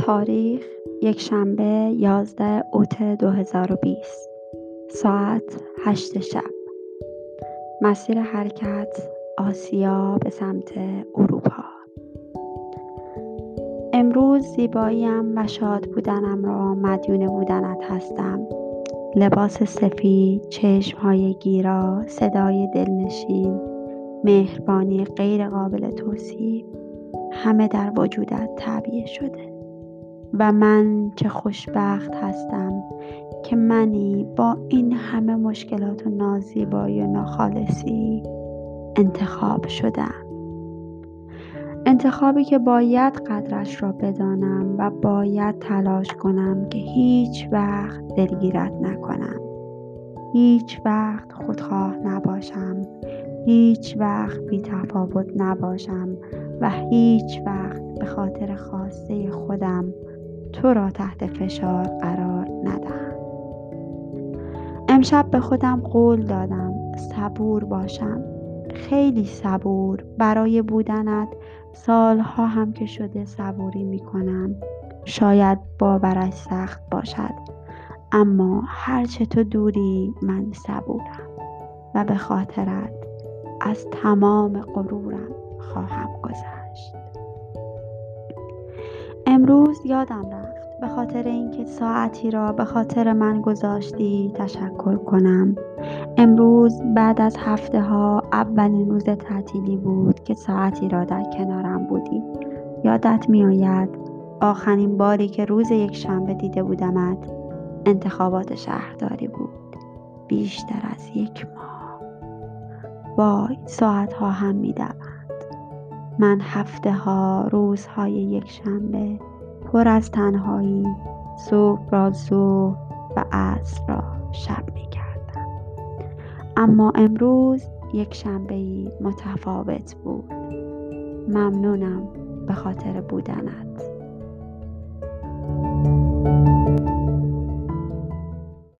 تاریخ یک شنبه 11 اوت 2020 ساعت 8 شب. مسیر حرکت آسیا به سمت اروپا. امروز زیباییم و شاد بودنم را مدیون بودنت هستم. لباس سفید چشمهای گیرا صدای دلنشین مهربانی غیر قابل توصیف همه در وجودت تعبیه شده. و من چه خوشبخت هستم که منی با این همه مشکلات و نازیبایی و ناخالصی انتخاب شدم. انتخابی که باید قدرش را بدانم و باید تلاش کنم که هیچ وقت دلگیرت نکنم. هیچ وقت خودخواه نباشم. هیچ وقت بی تفاوت نباشم و هیچ وقت به خاطر خواسته خودم تو را تحت فشار قرار ندهم. امشب به خودم قول دادم صبور باشم. خیلی صبور برای بودنت. سالها هم که شده صبوری می کنم شاید باورش سخت باشد. اما هرچه تو دوری من صبورم و به خاطرت از تمام غرورم خواهم گذشت. امروز یادم رفت به خاطر اینکه ساعتی را به خاطر من گذاشتی تشکر کنم. امروز بعد از هفته ها اولین روز تعطیلی بود که ساعتی را در کنارم بودی. یادت میآید آخرین باری که روز یک شنبه دیده بودمت انتخابات شهرداری بود. بیشتر از یک ماه. وای ساعت ها هم می من هفته ها روزهای یک شنبه پر از تنهایی صبح را ظهر و عصر را شب می کردم اما امروز یک شنبه متفاوت بود. ممنونم به خاطر بودنت.